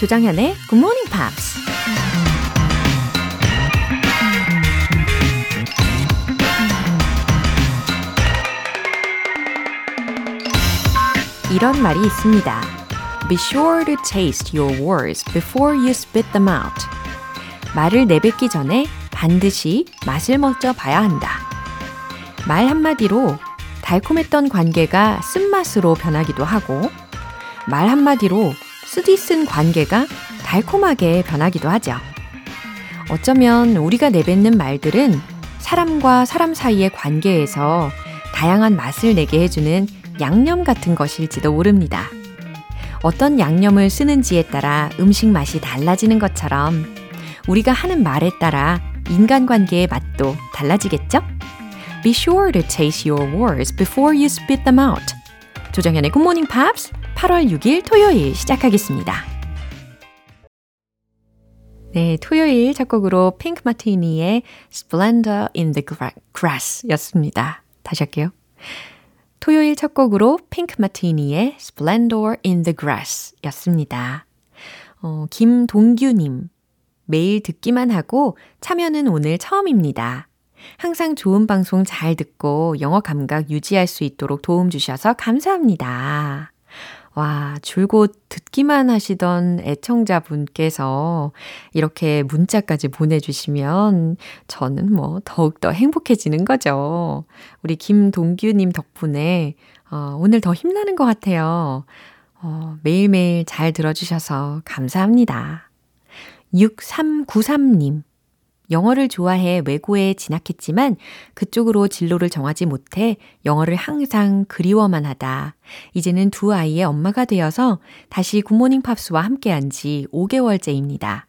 조장현의 Good Morning Pops. 이런 말이 있습니다. Be sure to taste your words before you spit them out. 말을 내뱉기 전에 반드시 맛을 먼저 봐야 한다. 말 한마디로 달콤했던 관계가 쓴맛으로 변하기도 하고, 말 한마디로 쓰디쓴 관계가 달콤하게 변하기도 하죠. 어쩌면 우리가 내뱉는 말들은 사람과 사람 사이의 관계에서 다양한 맛을 내게 해주는 양념 같은 것일지도 모릅니다. 어떤 양념을 쓰는지에 따라 음식 맛이 달라지는 것처럼 우리가 하는 말에 따라 인간관계의 맛도 달라지겠죠? Be sure to taste your words before you spit them out. 조정현의 Morning Pops 8월 6일 토요일 시작하겠습니다. 네, 토요일 첫 곡으로 Pink Martini의 Splendor in the Grass 였습니다. 다시 할게요. 토요일 첫 곡으로 Pink Martini의 Splendor in the Grass 였습니다. 어, 김동규님. 매일 듣기만 하고 참여는 오늘 처음입니다. 항상 좋은 방송 잘 듣고 영어 감각 유지할 수 있도록 도움 주셔서 감사합니다. 와, 줄곧 듣기만 하시던 애청자분께서 이렇게 문자까지 보내주시면 저는 뭐 더욱더 행복해지는 거죠. 우리 김동규님 덕분에 어, 오늘 더 힘나는 것 같아요. 어, 매일매일 잘 들어주셔서 감사합니다. 6393님. 영어를 좋아해 외고에 진학했지만 그쪽으로 진로를 정하지 못해 영어를 항상 그리워만 하다. 이제는 두 아이의 엄마가 되어서 다시 굿모닝 팝스와 함께한 지 5개월째입니다.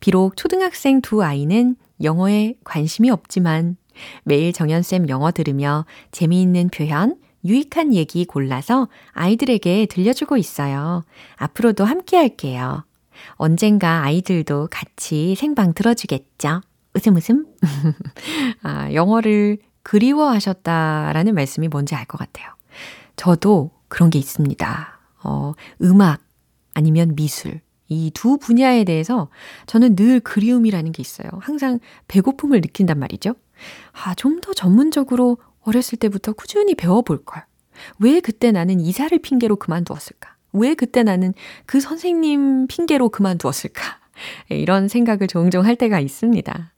비록 초등학생 두 아이는 영어에 관심이 없지만 매일 정연쌤 영어 들으며 재미있는 표현, 유익한 얘기 골라서 아이들에게 들려주고 있어요. 앞으로도 함께 할게요. 언젠가 아이들도 같이 생방 들어주겠죠? 웃음 웃음. 아, 영어를 그리워하셨다라는 말씀이 뭔지 알 것 같아요. 저도 그런 게 있습니다. 어, 음악 아니면 미술. 이 두 분야에 대해서 저는 늘 그리움이라는 게 있어요. 항상 배고픔을 느낀단 말이죠. 아, 좀 더 전문적으로 어렸을 때부터 꾸준히 배워볼 걸. 왜 그때 나는 이사를 핑계로 그만두었을까? 왜 그때 나는 그 선생님 핑계로 그만두었을까? 이런 생각을 종종 할 때가 있습니다.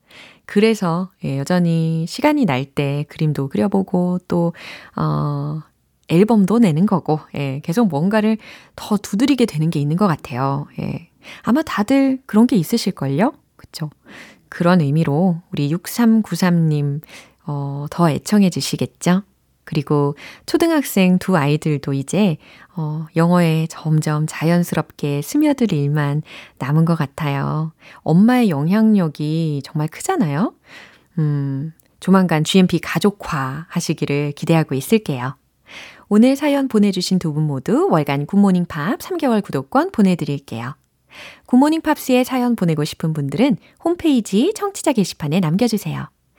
그래서 예, 여전히 시간이 날 때 그림도 그려보고 또 어, 앨범도 내는 거고 예, 계속 뭔가를 더 두드리게 되는 게 있는 것 같아요. 예. 아마 다들 그런 게 있으실걸요? 그쵸? 그런 의미로 우리 6393님 어, 더 애청해 주시겠죠? 그리고 초등학생 두 아이들도 이제 어, 영어에 점점 자연스럽게 스며들 일만 남은 것 같아요. 엄마의 영향력이 정말 크잖아요. 음, 조만간 GMP 가족화 하시기를 기대하고 있을게요. 오늘 사연 보내주신 두 분 모두 월간 굿모닝 팝 3개월 구독권 보내드릴게요. 굿모닝 팝스에 사연 보내고 싶은 분들은 홈페이지 청취자 게시판에 남겨주세요.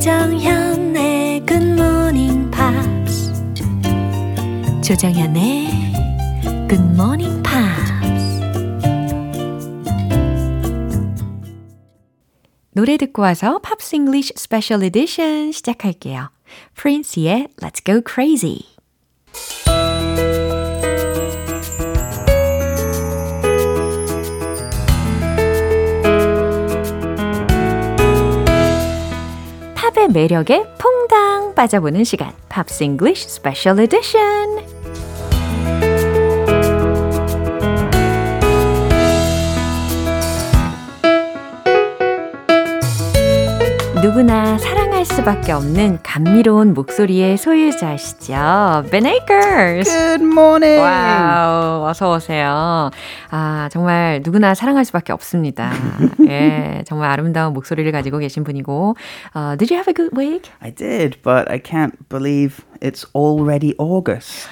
조정현의 morning pops 조정현의 morning pops 노래 듣고 와서 팝스 잉글리쉬 스페셜 에디션 시작할게요. 프린스의 Let's Go Crazy 매력에 퐁당 빠져보는 시간. Pops English Special Edition 누구나 사랑 할 사랑할 수밖에 없는 감미로운 목소리의 소유자시죠. Ben Akers. Good morning. Wow, 어서 오세요. 아, 정말 누구나 사랑할 수밖에 없습니다. 예, 정말 아름다운 목소리를 가지고 계신 분이고. Uh, did you have a good week? I did, but I can't believe it's already August.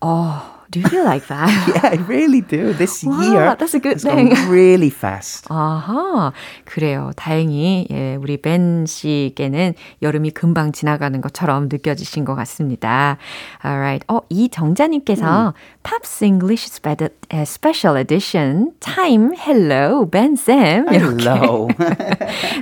Oh. Do you feel like that? yeah, I really do. This wow, year that's a good thing. really fast. 아하, 그래요. 다행히 예, 우리 벤 씨께는 여름이 금방 지나가는 것처럼 느껴지신 것 같습니다. Alright. 어, 이정자 님께서 음. Pops English Special Edition Time Hello Ben Sam 이렇게. Hello.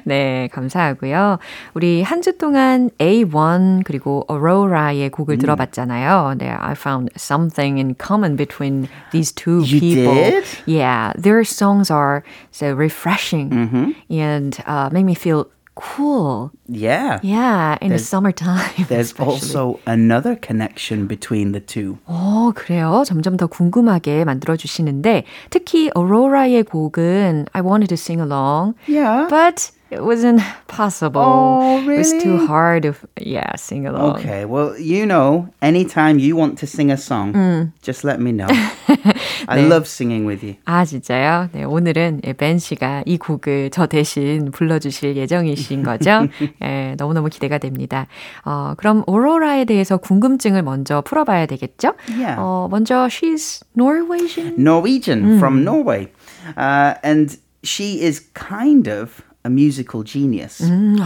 네, 감사하고요. 우리 한 주 동안 A1 그리고 Aurora의 곡을 음. 들어봤잖아요. 네, I found something in common between these two you people. Did? Yeah, their songs are so refreshing mm-hmm. and uh, make me feel cool. Yeah. Yeah, in there's, the summertime. There's especially. also another connection between the two. 어, 그래요. 점점 더 궁금하게 만들어 주시는데 특히 Aurora의 곡은 I wanted to sing along. Yeah. But it wasn't possible. Oh, really? It was too hard to, yeah, sing along. Okay, well, you know, anytime you want to sing a song, 음. just let me know. I 네. love singing with you. 아, 진짜요? 네, 오늘은 벤 씨가 이 곡을 저 대신 불러주실 예정이신 거죠? 네, 너무너무 기대가 됩니다. 어, 그럼 오로라에 대해서 궁금증을 먼저 풀어봐야 되겠죠? Yeah. 어, 먼저, she's Norwegian? Norwegian from Norway. Uh, and she is kind of a musical genius. 음,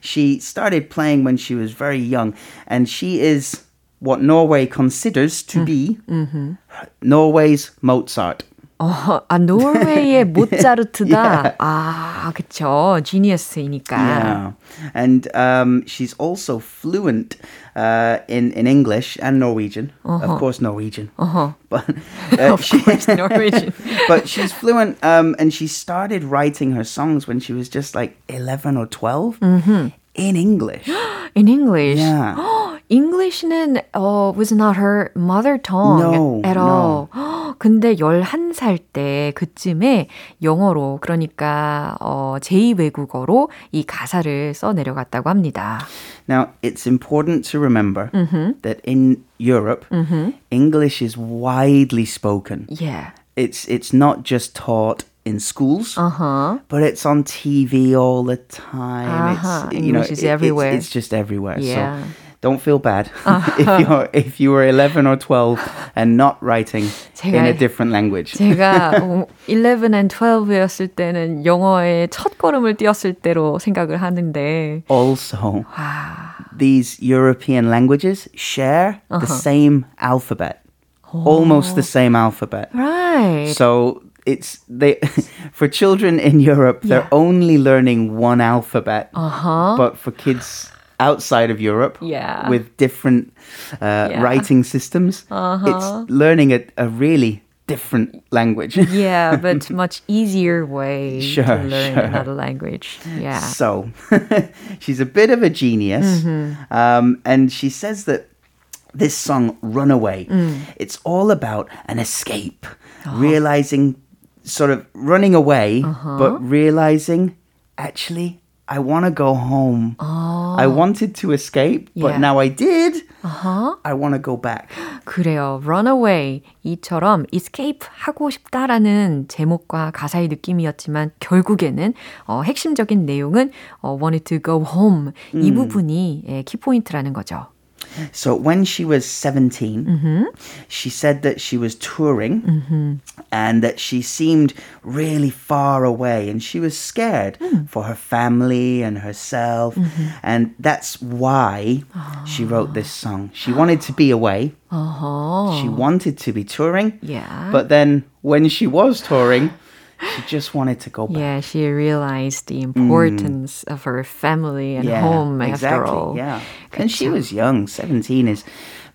She started playing when she was very young, and she is what Norway considers to mm. be mm-hmm. Norway's Mozart. 어, 아, 노르웨이의 모차르트다. Yeah. 아, 그쵸. 지니어스이니까. Yeah, and um, she's also fluent uh, in in English and Norwegian. Of course, Norwegian. Uh-huh. But uh, Of course, Norwegian. but she's fluent, um, and she started writing her songs when she was just like eleven or 12 in English. In English. Yeah. English는 uh, was not her mother tongue No, at all. 근데 11살 때 그쯤에 영어로 그러니까 어, 제2외국어로 이 가사를 써 내려갔다고 합니다. Now, it's important to remember that in Europe, English is widely spoken. Yeah. It's it's not just taught in schools, Uh-huh. but it's on TV all the time. Uh-huh. It's you know, English is it- it's- everywhere. It's, just everywhere. Yeah. So don't feel bad if you're if you were 11 or 12 and not writing in a 제가- different language. 제가 어, 11 and 12였을 때는 영어의 첫 걸음을 띄었을 때로 생각을 하는데 Also, 와. these European languages share the same alphabet. Almost the same alphabet. Right. So it's they for children in Europe, they're Yeah. only learning one alphabet. Uh-huh. But for kids outside of Europe, Yeah. with different uh, Yeah. writing systems, Uh-huh. it's learning a, a really different language. Yeah, but much easier way Sure, to learn sure. another language. Yeah. So she's a bit of a genius. Mm-hmm. Um, and she says that this song, Runaway, Mm. it's all about an escape, Uh-huh. realizing, sort of running away, Uh-huh. but realizing, actually, I want to go home. I wanted to escape, but Oh. Yeah. now I did. Uh-huh. I want to go back. 그래요. Runaway 이처럼 escape 하고 싶다라는 제목과 가사의 느낌이었지만 결국에는 어, 핵심적인 내용은 어, wanted to go home 이 부분이 예, 키포인트라는 거죠. So when she was 17, Mm-hmm. she said that she was touring and that she seemed really far away and she was scared Mm. for her family and herself. Mm-hmm. And that's why she wrote this song. She wanted to be away, 어허. she wanted to be touring, Yeah. but then when she was touring, she just wanted to go back. Yeah, she realized the importance of her family and home after exactly. all. Yeah. And she 그쵸. was young. 17 is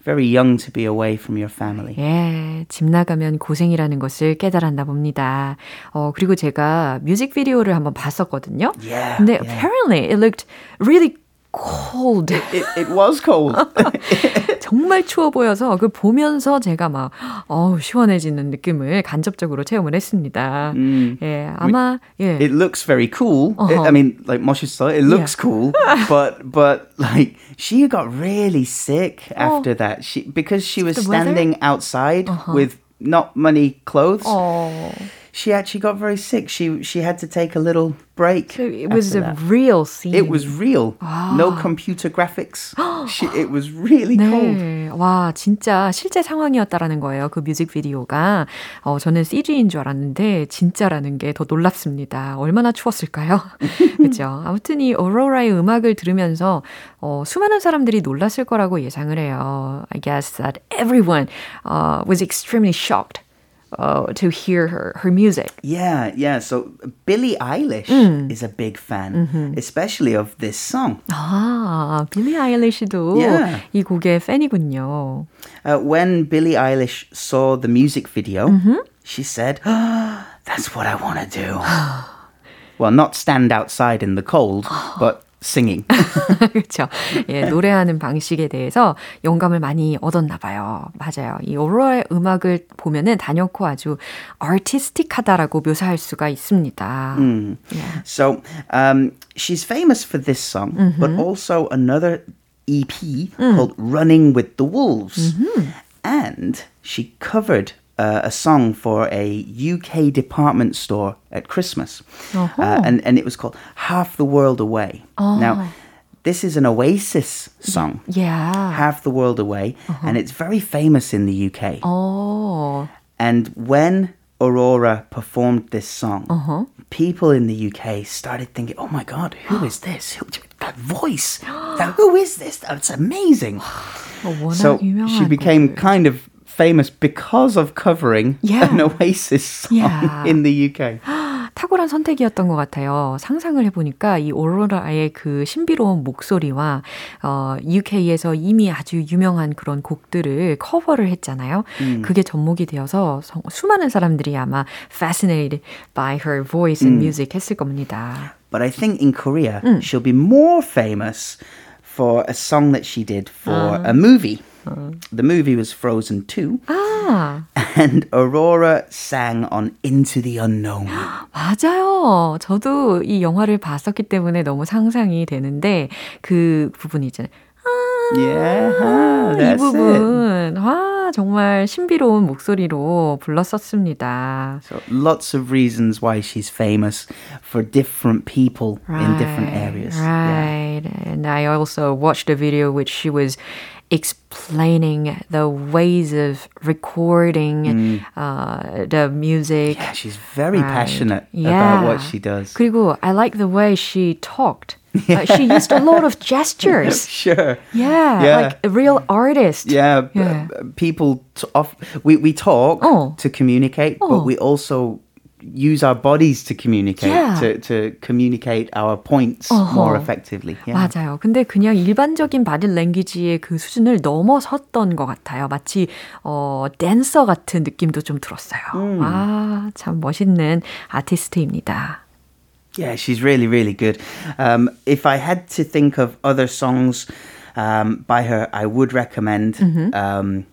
very young to be away from your family. 예, 집 나가면 고생이라는 것을 깨달았나 봅니다. 어, 그리고 제가 뮤직비디오를 한번 봤었거든요. Yeah, 근데 yeah. apparently it looked really cold. It, it was cold. 정말 추워 보여서 그 보면서 제가 막 어우 시원해지는 느낌을 간접적으로 체험을 했습니다. Mm. 예, 아마 예. It looks very cool. It- Uh-huh. I mean, like Moshe saw, it looks cool, but but like she got really sick after that. She because she was Oh. Uh-huh. standing outside with not many clothes. 어, She actually got very sick. She she had to take a little break. so it was after a that. real scene. It was real. No computer graphics. she, it was really cold. 네, 와 진짜 실제 상황이었다라는 거예요. 그 뮤직비디오가 어, 저는 CG인 줄 알았는데 진짜라는 게 더 놀랍습니다. 얼마나 추웠을까요? 그렇죠. 아무튼 이 오로라의 음악을 들으면서 어, 수많은 사람들이 놀랐을 거라고 예상을 해요. I guess that everyone uh, was extremely shocked. Uh, to hear her her music. Yeah, yeah. So Billie Eilish Mm. is a big fan, Mm-hmm. especially of this song. 아, 빌리 아일리시도 Yeah. 이 곡의 팬이군요. Uh, when Billie Eilish saw the music video, Mm-hmm. she said, "Ah, "That's what I want to do." well, not stand outside in the cold, but singing. 그렇죠. 예, 노래하는 방식에 대해서 영감을 많이 얻었나 봐요. 맞아요. 이 오로라의 음악을 보면은 단연코 아주 아티스틱하다라고 묘사할 수가 있습니다. so um, she's famous for this song, Mm-hmm. but also another EP called "Running with the Wolves," Mm-hmm. and she covered. uh, a song for a UK department store at Christmas, uh-huh. uh, and and it was called "Half the World Away." Oh. Now, this is an Oasis song. Yeah, "Half the World Away," uh-huh. and it's very famous in the UK. Oh, and when Aurora performed this song, uh-huh. people in the UK started thinking, "Oh my God, who is this? Who, that voice? that, who is this? That's amazing." so she became kind of famous because of covering Yeah. an Oasis song Yeah. in the UK. 탁월한 선택이었던 것 같아요. 상상을 해보니까 이 오로라의 그 신비로운 목소리와 어, UK에서 이미 아주 유명한 그런 곡들을 커버를 했잖아요. 그게 접목이 되어서 성- 수많은 사람들이 아마 fascinated by her voice and music 했을 겁니다. But I think in Korea, she'll be more famous for a song that she did for a movie. The movie was Frozen 2, 아, and Aurora sang on Into the Unknown. 맞아요. 저도 이 영화를 봤었기 때문에 너무 상상이 되는데 그 부분이 있잖아요. Yeah, 이. 부분, 와, 정말 신비로운 목소리로 불렀었습니다. So lots of reasons why she's famous for different people in different areas. Yeah. Right. And I also watched a video which she was explaining the ways of recording uh, the music. Mm. Yeah, she's very Right. passionate Yeah. about what she does. 그리고 I like the way she talked. Uh, she used a lot of gestures. Sure. Yeah, Yeah. like a real artist. Yeah, Yeah. b- people t- off, we, we talk Oh. to communicate, Oh. but we also use our bodies to communicate, Yeah. to, to communicate our points more effectively. Yeah. 맞아요. 근데 그냥 일반적인 바디 랭귀지의 그 수준을 넘어섰던 것 같아요. 마치 어 댄서 같은 느낌도 좀 들었어요. 아, 참 멋있는 아티스트입니다. Yeah, she's really, really good. Um, if I had to think of other songs um, by her, I would recommend um,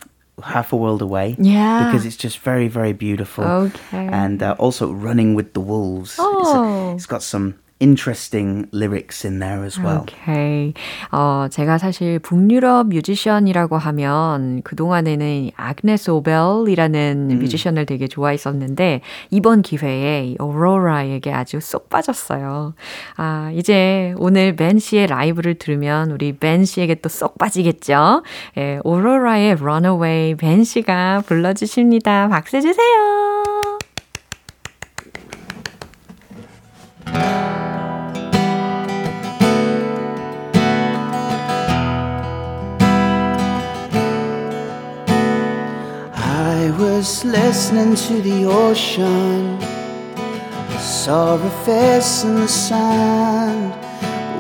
Half a World Away. Mm-hmm. Yeah. Because it's just very, very beautiful. Okay. And uh, also Running with the Wolves. It's, Oh. it's got some interesting lyrics in there as well. 오케이. 어, 제가 사실 북유럽 뮤지션이라고 하면 그동안에는 아그네스 오벨이라는 뮤지션을 되게 좋아했었는데 이번 기회에 이 오로라에게 아주 쏙 빠졌어요. 아, 이제 오늘 벤 씨의 라이브를 들으면 우리 벤 씨에게 또 쏙 빠지겠죠? 예, 오로라의 Runaway 벤 씨가 불러 주십니다. 박수 주세요. Listening to the ocean, I saw a face in the sand.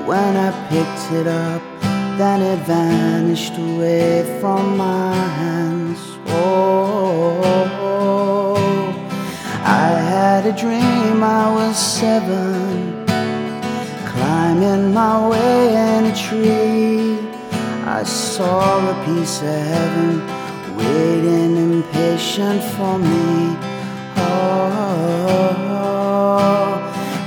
When I picked it up, then it vanished away from my hands. Oh, I had a dream I was seven, climbing my way in a tree. I saw a piece of heaven waiting impatient for me. Oh,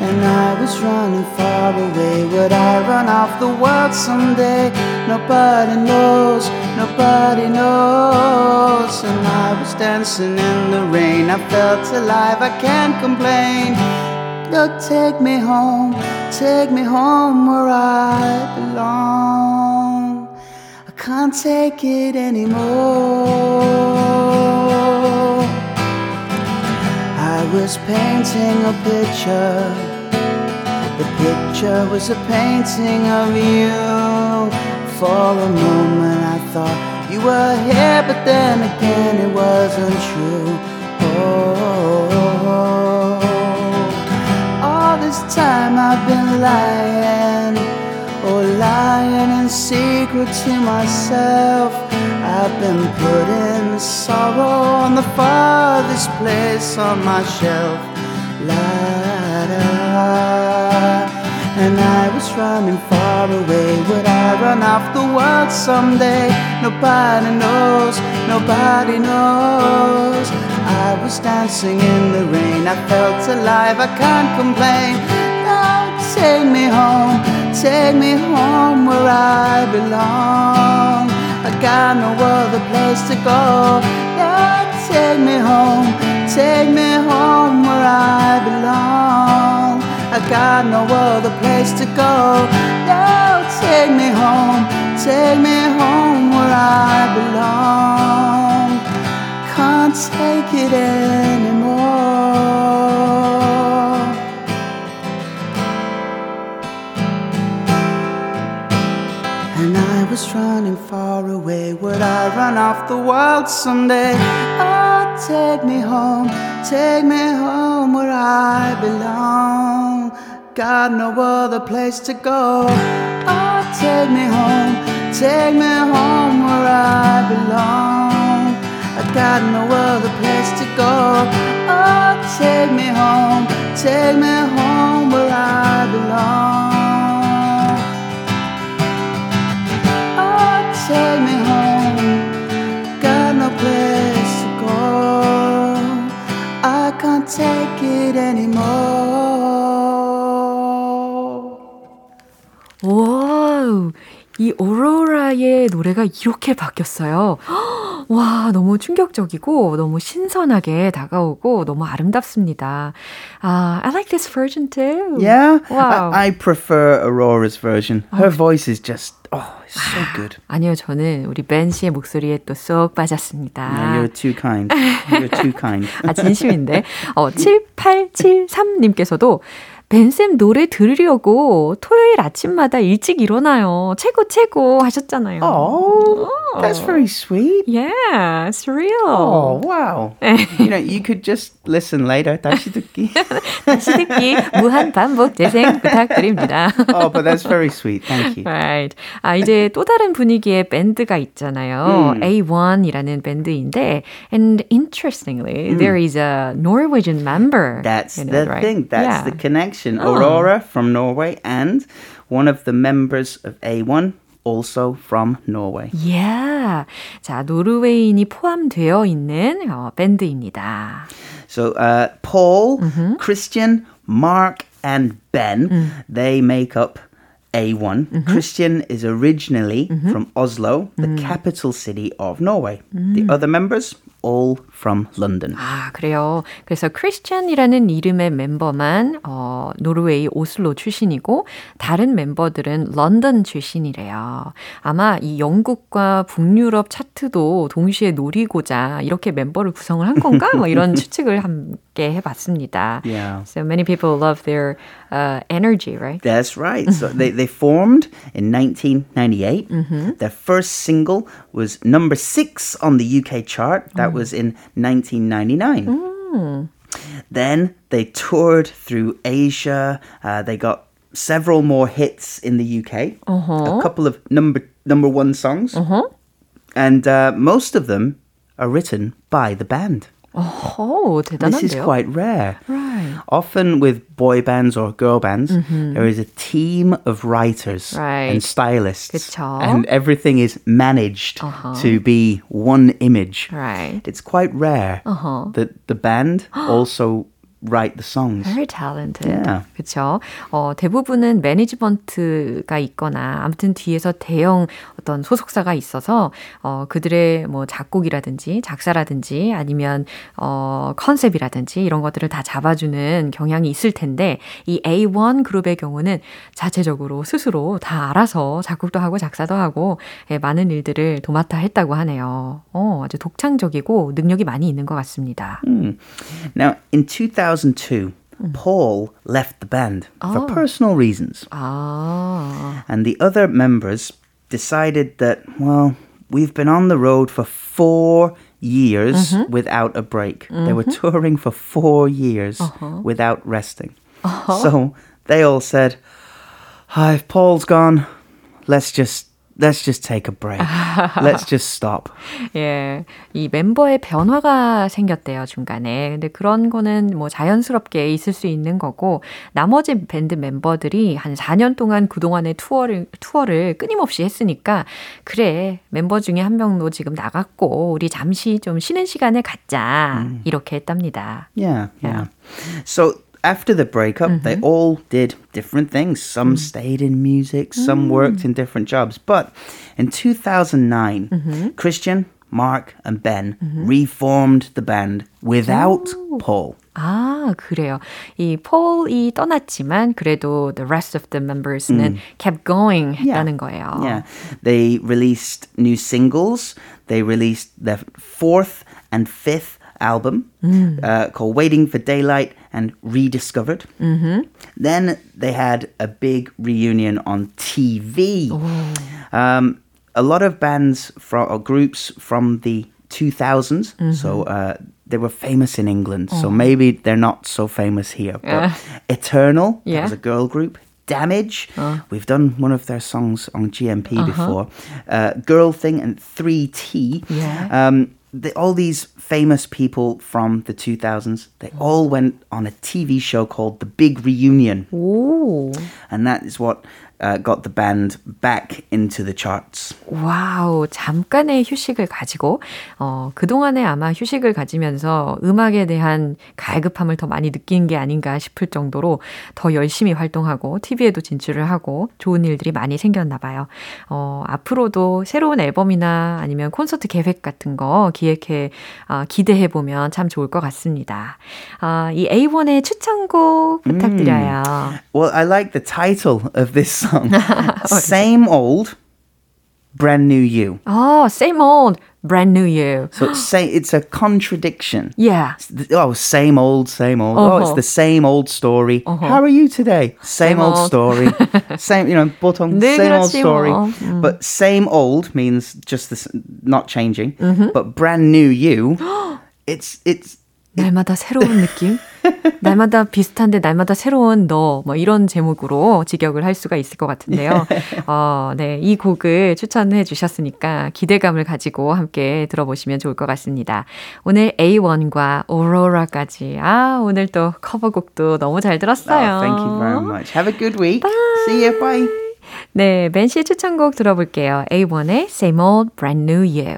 and I was running far away. Would I run off the world someday? Nobody knows, nobody knows. And I was dancing in the rain. I felt alive, I can't complain. You'll take me home, take me home where I belong. Can't take it anymore. I was painting a picture. The picture was a painting of you. For a moment I thought you were here, but then again it wasn't true. Oh, all this time I've been lying, lying in secret to myself. I've been putting sorrow on the farthest place on my shelf. La, da, and I was running far away. Would I run off the world someday? Nobody knows, nobody knows. I was dancing in the rain, I felt alive, I can't complain. Now take me home, take me home where I belong. I got no other place to go. Now take me home, take me home where I belong. I got no other place to go. Now take me home, take me home where I belong. Can't take it anymore. Running far away. Would I run off the world someday? Oh, take me home, take me home where I belong. Got no other place to go. Oh, take me home, take me home where I belong. I got no other place to go. Oh, take me home, take me home where I belong. Oh, take me home. Got no place to go. I can't take it anymore. 와우, 이 오로라의 노래가 이렇게 바뀌었어요. 와, 너무 충격적이고, 너무 신선하게 다가오고, 너무 아름답습니다. 아, I like this version too. Yeah, Wow. I, I prefer Aurora's version. Her voice is just oh, it's so good. 아니요, 저는 우리 벤 씨의 목소리에 또 쏙 빠졌습니다. No, you're too kind. You're too kind. 아, 진심인데. 어, 7873님께서도 벤쌤 노래 들으려고 토요일 아침마다 일찍 일어나요. 최고, 최고 하셨잖아요. Oh, that's very sweet. Yeah, it's real. Oh, wow. you know, you could just listen later. 다시 듣기. 다시 듣기 무한 반복 재생 부탁드립니다. oh, but that's very sweet. Thank you. Right. 아, 이제 또 다른 분위기의 밴드가 있잖아요. A1이라는 밴드인데, and interestingly, there is a Norwegian member. That's in the it, right? thing. That's yeah. the connection. Aurora from Norway and one of the members of A1 also from Norway. Yeah. 자, 노르웨이인이 포함되어 있는 어, 밴드입니다. So uh, Paul, mm-hmm. Christian, Mark, and Ben, mm. they make up A1. Mm-hmm. Christian is originally mm-hmm. from Oslo, the mm. capital city of Norway. The mm. other members, all from London. 아, 그래요. 그래서 크리스찬이라는 이름의 멤버만 어, 노르웨이 오슬로 출신이고 다른 멤버들은 런던 출신이래요. 아마 이 영국과 북유럽 차트도 동시에 노리고자 이렇게 멤버를 구성을 한 건가? 뭐 이런 추측을 함께 해 봤습니다. Yeah. So many people love their uh, energy, right? That's right. So they, they formed in 1998. Their first single was number six on the UK chart. That was in 1999. Then they toured through Asia. Uh, they got several more hits in the UK. A couple of number number one songs, and uh, most of them are written by the band. 어, 대단한데요. This is quite rare. Right. Often with boy bands or girl bands, there is a team of writers Right. and stylists, 그쵸. and everything is managed Uh-huh. to be one image. Right. It's quite rare Uh-huh. that the band also write the songs. Very talented. Yeah. 그렇죠. 어, 대부분은 매니지먼트가 있거나 아무튼 뒤에서 대형 어떤 소속사가 있어서 어, 그들의 뭐 작곡이라든지 작사라든지 아니면 어, 컨셉이라든지 이런 것들을 다 잡아주는 경향이 있을 텐데 이 A1 그룹의 경우는 자체적으로 스스로 다 알아서 작곡도 하고 작사도 하고 예, 많은 일들을 도맡아 했다고 하네요. 어, 아주 독창적이고 능력이 많이 있는 것 같습니다. Now, in 2002, Paul left the band for oh. personal reasons. 아, And the other members decided that, well, we've been on the road for four years mm-hmm. without a break. They were mm-hmm. touring for four years uh-huh. without resting. Uh-huh. So they all said, "Ah, if Paul's gone, let's just let's just take a break. let's just stop. 예, 이 멤버의 변화가 생겼대요, 중간에. 근데 그런 거는 뭐 자연스럽게 있을 수 있는 거고, 나머지 밴드 멤버들이 한 4년 동안 그동안의 투어를, 투어를 끊임없이 했으니까, 그래, 멤버 중에 한 명도 지금 나갔고, 우리 잠시 좀 쉬는 시간을 갖자. 이렇게 했답니다. Yeah, yeah. So after the breakup, they all did different things. Some stayed in music, some worked in different jobs. But in 2009, Christian, Mark, and Ben reformed the band without Paul. 아, 그래요. 이 폴이 떠났지만, 그래도 the rest of the members는 kept going 했다는 거예요. Yeah. They released new singles. They released their fourth and fifth album uh, called Waiting for Daylight and Rediscovered. Then they had a big reunion on TV. Um, a lot of bands from, or groups from the 2000s. So uh, they were famous in England. So maybe they're not so famous here. But Eternal, that Yeah. was a girl group. Damage, we've done one of their songs on GMP before. Uh, Girl Thing and 3T. Yeah. Um, the, all these famous people from the 2000s, they all went on a TV show called The Big Reunion. 오. And that is what uh, got the band back into the charts. 와우, 잠깐의 휴식을 가지고, 어, 그동안에 아마 휴식을 가지면서 음악에 대한 갈급함을 더 많이 느낀 게 아닌가 싶을 정도로 더 열심히 활동하고, TV에도 진출을 하고, 좋은 일들이 많이 생겼나 봐요. 어, 앞으로도 새로운 앨범이나 아니면 콘서트 계획 같은 거 기획해, 어, 기대해 보면 참 좋을 것 같습니다. 아, 이 A1의 추천곡 부탁드려요. Well, I like the title of this song Same Old, Brand New You. 어, same old, brand new you. So it's, say, it's a contradiction. Yeah. Oh, same old, same old. Oh, it's Uh-huh. the same old story. How are you today? Same, Same old, old. story. same, you know, 보통 늘 same old 그렇지 story. 뭐. But same old means just this, not changing. Mm-hmm. But brand new you, it's it's 날마다 새로운 느낌? 날마다 비슷한데 날마다 새로운 너, 뭐 이런 제목으로 직역을 할 수가 있을 것 같은데요. 어, 네. 이 곡을 추천해 주셨으니까 기대감을 가지고 함께 들어보시면 좋을 것 같습니다. 오늘 A1과 오로라까지. 아, 오늘 또 커버곡도 너무 잘 들었어요. Oh, thank you very much. Have a good week. See you. Bye. 네. 벤 씨의 추천곡 들어볼게요. A1의 Same Old Brand New You.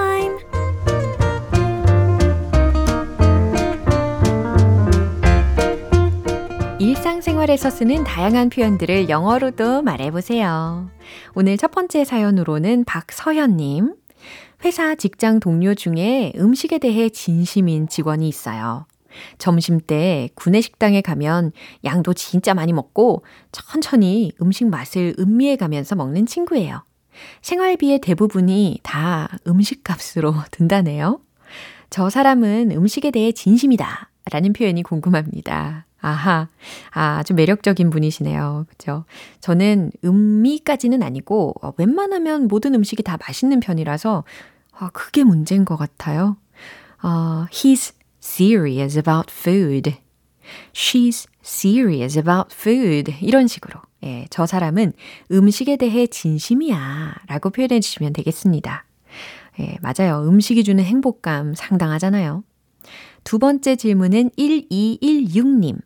일상생활에서 쓰는 다양한 표현들을 영어로도 말해보세요. 오늘 첫 번째 사연으로는 박서현님. 회사 직장 동료 중에 음식에 대해 진심인 직원이 있어요. 점심 때 구내식당에 가면 양도 진짜 많이 먹고 천천히 음식 맛을 음미해 가면서 먹는 친구예요. 생활비의 대부분이 다 음식 값으로 든다네요. 저 사람은 음식에 대해 진심이다. 라는 표현이 궁금합니다. 아하, 아주 매력적인 분이시네요. 그죠? 저는 음미까지는 아니고, 어, 웬만하면 모든 음식이 다 맛있는 편이라서, 아, 그게 문제인 것 같아요. 어, he's serious about food. She's serious about food. 이런 식으로. 예, 저 사람은 음식에 대해 진심이야. 라고 표현해 주시면 되겠습니다. 예, 맞아요. 음식이 주는 행복감 상당하잖아요. 두 번째 질문은 1216님.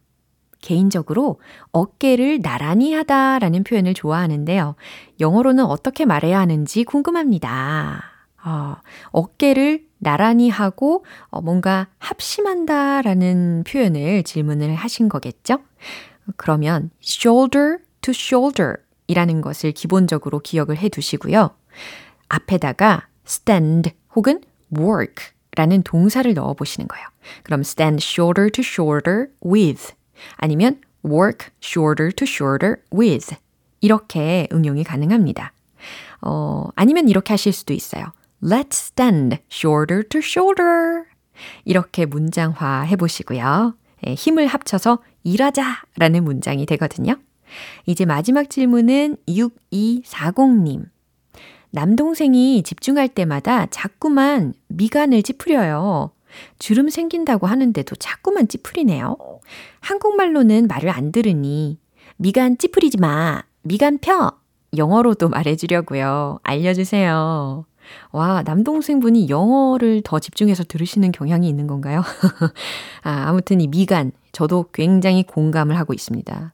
개인적으로 어깨를 나란히 하다라는 표현을 좋아하는데요. 영어로는 어떻게 말해야 하는지 궁금합니다. 어, 어깨를 나란히 하고 어, 뭔가 합심한다라는 표현을 질문을 하신 거겠죠? 그러면 shoulder to shoulder 이라는 것을 기본적으로 기억을 해 두시고요. 앞에다가 stand 혹은 work 라는 동사를 넣어 보시는 거예요. 그럼 stand shoulder to shoulder with 아니면 work shorter to shorter with 이렇게 응용이 가능합니다. 어, 아니면 이렇게 하실 수도 있어요. Let's stand shoulder to shoulder. 이렇게 문장화 해보시고요. 예, 힘을 합쳐서 일하자 라는 문장이 되거든요. 이제 마지막 질문은 6240님. 남동생이 집중할 때마다 자꾸만 미간을 찌푸려요. 주름 생긴다고 하는데도 자꾸만 찌푸리네요. 한국말로는 말을 안 들으니 미간 찌푸리지 마. 미간 펴. 영어로도 말해주려고요. 알려주세요. 와, 남동생분이 영어를 더 집중해서 들으시는 경향이 있는 건가요? 아, 아무튼 이 미간, 저도 굉장히 공감을 하고 있습니다.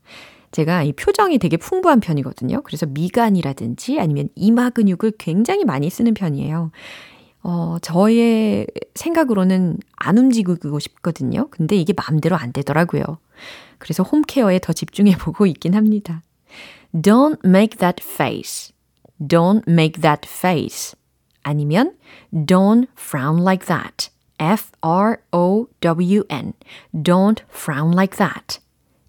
제가 이 표정이 되게 풍부한 편이거든요. 그래서 미간이라든지 아니면 이마 근육을 굉장히 많이 쓰는 편이에요. 어, 저의 생각으로는 안 움직이고 싶거든요. 근데 이게 마음대로 안 되더라고요. 그래서 홈케어에 더 집중해 보고 있긴 합니다. Don't make that face. Don't make that face. 아니면 Don't frown like that. F-R-O-W-N. Don't frown like that.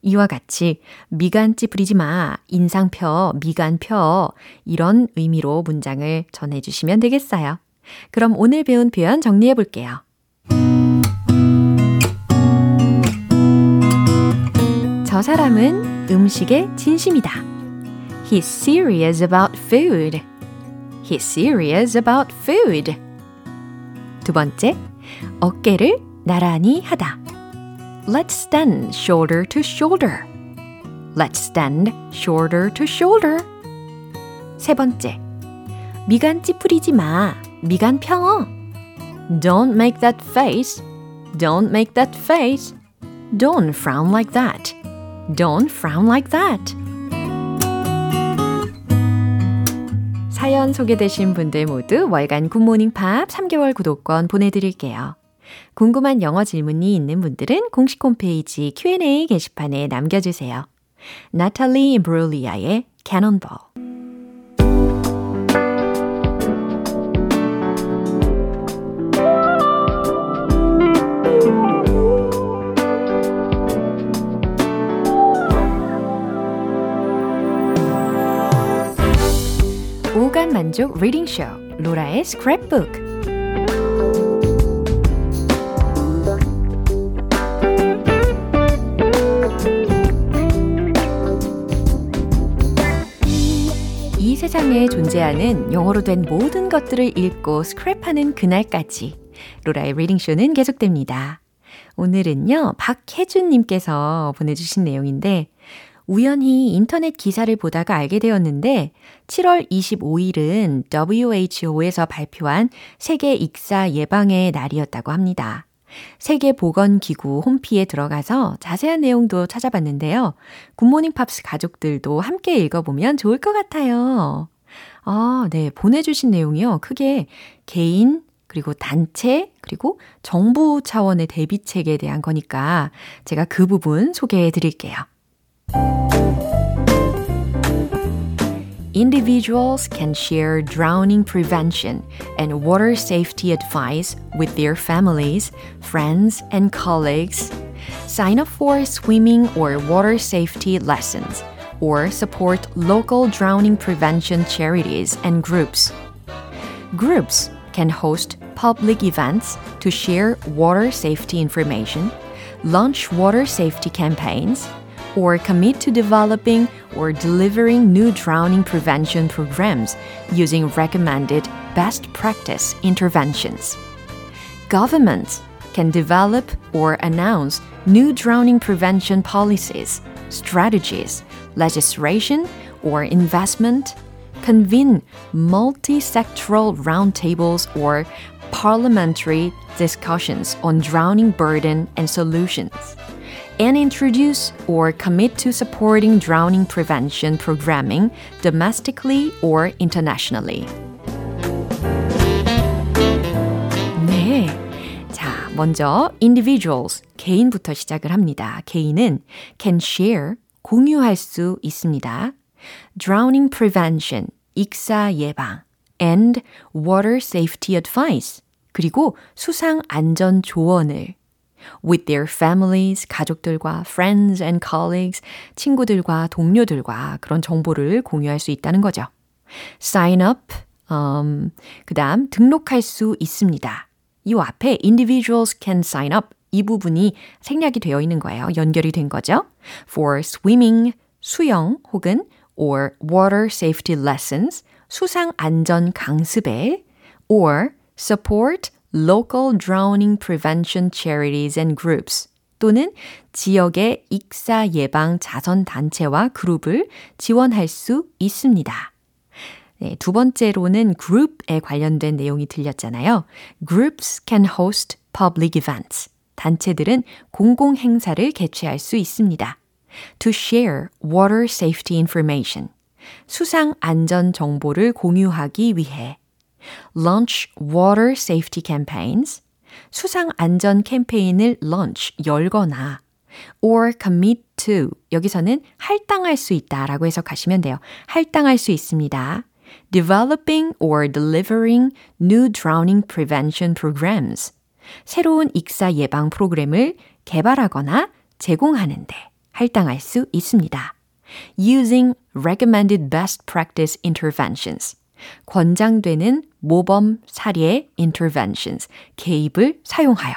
이와 같이 미간 찌푸리지 마, 인상 펴, 미간 펴 이런 의미로 문장을 전해주시면 되겠어요. 그럼 오늘 배운 표현 정리해 볼게요. 저 사람은 음식에 진심이다. He's serious about food. He's serious about food. 두 번째, 어깨를 나란히 하다. Let's stand shoulder to shoulder. Let's stand shoulder to shoulder. 세 번째. 미간 찌푸리지 마. 미간 펴. Don't make that face. Don't make that face. Don't frown like that. Don't frown like that. 사연 소개되신 분들 모두 월간 굿모닝 팝 3개월 구독권 보내드릴게요. 궁금한 영어 질문이 있는 분들은 공식 홈페이지 Q&A 게시판에 남겨주세요. 나탈리 임브롤리아의 Cannonball 만족 reading 쇼 로라의 스크랩북 세상에 존재하는 영어로 된 모든 것들을 읽고 스크랩하는 그날까지 로라의 reading 쇼는 계속됩니다. 오늘은요, 박혜준님께서 보내주신 내용인데, 우연히 인터넷 기사를 보다가 알게 되었는데, 7월 25일은 WHO에서 발표한 세계 익사 예방의 날이었다고 합니다. 세계보건기구 홈피에 들어가서 자세한 내용도 찾아봤는데요. 굿모닝 팝스 가족들도 함께 읽어보면 좋을 것 같아요. 아, 네. 보내주신 내용이요. 크게 개인, 그리고 단체, 그리고 정부 차원의 대비책에 대한 거니까 제가 그 부분 소개해 드릴게요. Individuals can share drowning prevention and water safety advice with their families, friends, and colleagues. Sign up for swimming or water safety lessons or support local drowning prevention charities and groups. Groups can host public events to share water safety information, launch water safety campaigns, or commit to developing or delivering new drowning prevention programs using recommended best practice interventions. Governments can develop or announce new drowning prevention policies, strategies, legislation, or investment, convene multi sectoral roundtables or parliamentary discussions on drowning burden and solutions, and introduce or commit to supporting drowning prevention programming domestically or internationally. 네. 자, 먼저 individuals, 개인부터 시작을 합니다. 개인은 can share, 공유할 수 있습니다. drowning prevention, 익사 예방, and water safety advice, 그리고 수상 안전 조언을 with their families, 가족들과 friends and colleagues, 친구들과 동료들과 그런 정보를 공유할 수 있다는 거죠. sign up, um, 그 다음 등록할 수 있습니다. 이 앞에 individuals can sign up 이 부분이 생략이 되어 있는 거예요. 연결이 된 거죠. for swimming, 수영 혹은 or water safety lessons, 수상 안전 강습에 or support local drowning prevention charities and groups 또는 지역의 익사 예방 자선 단체와 그룹을 지원할 수 있습니다. 네, 두 번째로는 group에 관련된 내용이 들렸잖아요. Groups can host public events. 단체들은 공공 행사를 개최할 수 있습니다. To share water safety information. 수상 안전 정보를 공유하기 위해 launch water safety campaigns, 수상 안전 캠페인을 launch, 열거나 or commit to, 여기서는 할당할 수 있다라고 해석하시면 돼요. 할당할 수 있습니다. developing or delivering new drowning prevention programs. 새로운 익사 예방 프로그램을 개발하거나 제공하는데 할당할 수 있습니다. using recommended best practice interventions. 권장되는 모범 사례 interventions, 개입을 사용하여.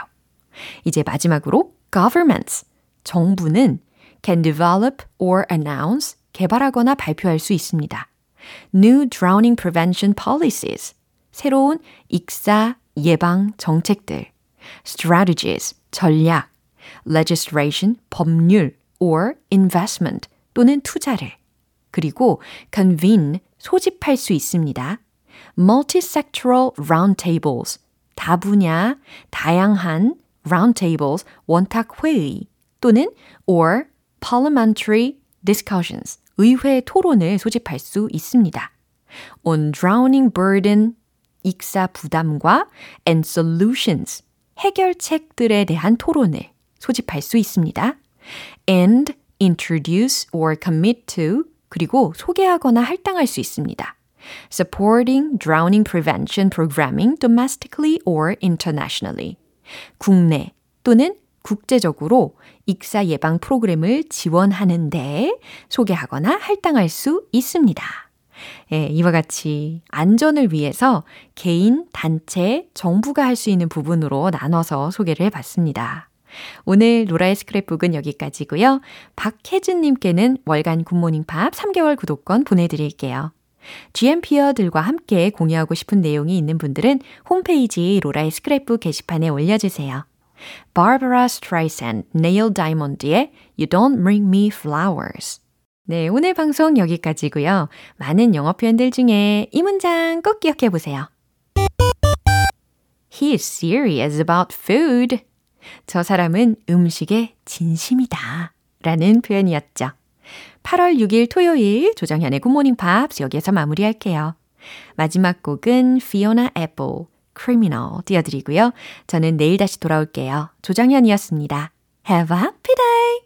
이제 마지막으로 governments, 정부는 can develop or announce, 개발하거나 발표할 수 있습니다. New drowning prevention policies, 새로운 익사 예방 정책들, strategies, 전략, legislation, 법률, or investment, 또는 투자를, 그리고 convene, 소집할 수 있습니다. multi-sectoral roundtables, 다분야, 다양한 roundtables, 원탁 회의 또는 or parliamentary discussions, 의회 토론을 소집할 수 있습니다. on drowning burden, 익사 부담과 and solutions, 해결책들에 대한 토론을 소집할 수 있습니다. and introduce or commit to 그리고 소개하거나 할당할 수 있습니다. supporting drowning prevention programming domestically or internationally. 국내 또는 국제적으로 익사 예방 프로그램을 지원하는데 소개하거나 할당할 수 있습니다. 예, 이와 같이 안전을 위해서 개인, 단체, 정부가 할 수 있는 부분으로 나눠서 소개를 해 봤습니다. 오늘 로라의 스크랩북은 여기까지고요. 박혜준님께는 월간 굿모닝 팝 3개월 구독권 보내드릴게요. GMP어들과 함께 공유하고 싶은 내용이 있는 분들은 홈페이지 로라의 스크랩북 게시판에 올려주세요. Barbara Streisand, Neil Diamond의 You Don't Bring Me Flowers. 네, 오늘 방송 여기까지고요. 많은 영어 표현들 중에 이 문장 꼭 기억해 보세요. He is serious about food. 저 사람은 음식에 진심이다. 라는 표현이었죠. 8월 6일 토요일 조정현의 굿모닝 팝스 여기에서 마무리할게요. 마지막 곡은 Fiona Apple, Criminal 띄워드리고요. 저는 내일 다시 돌아올게요. 조정현이었습니다. Have a happy day!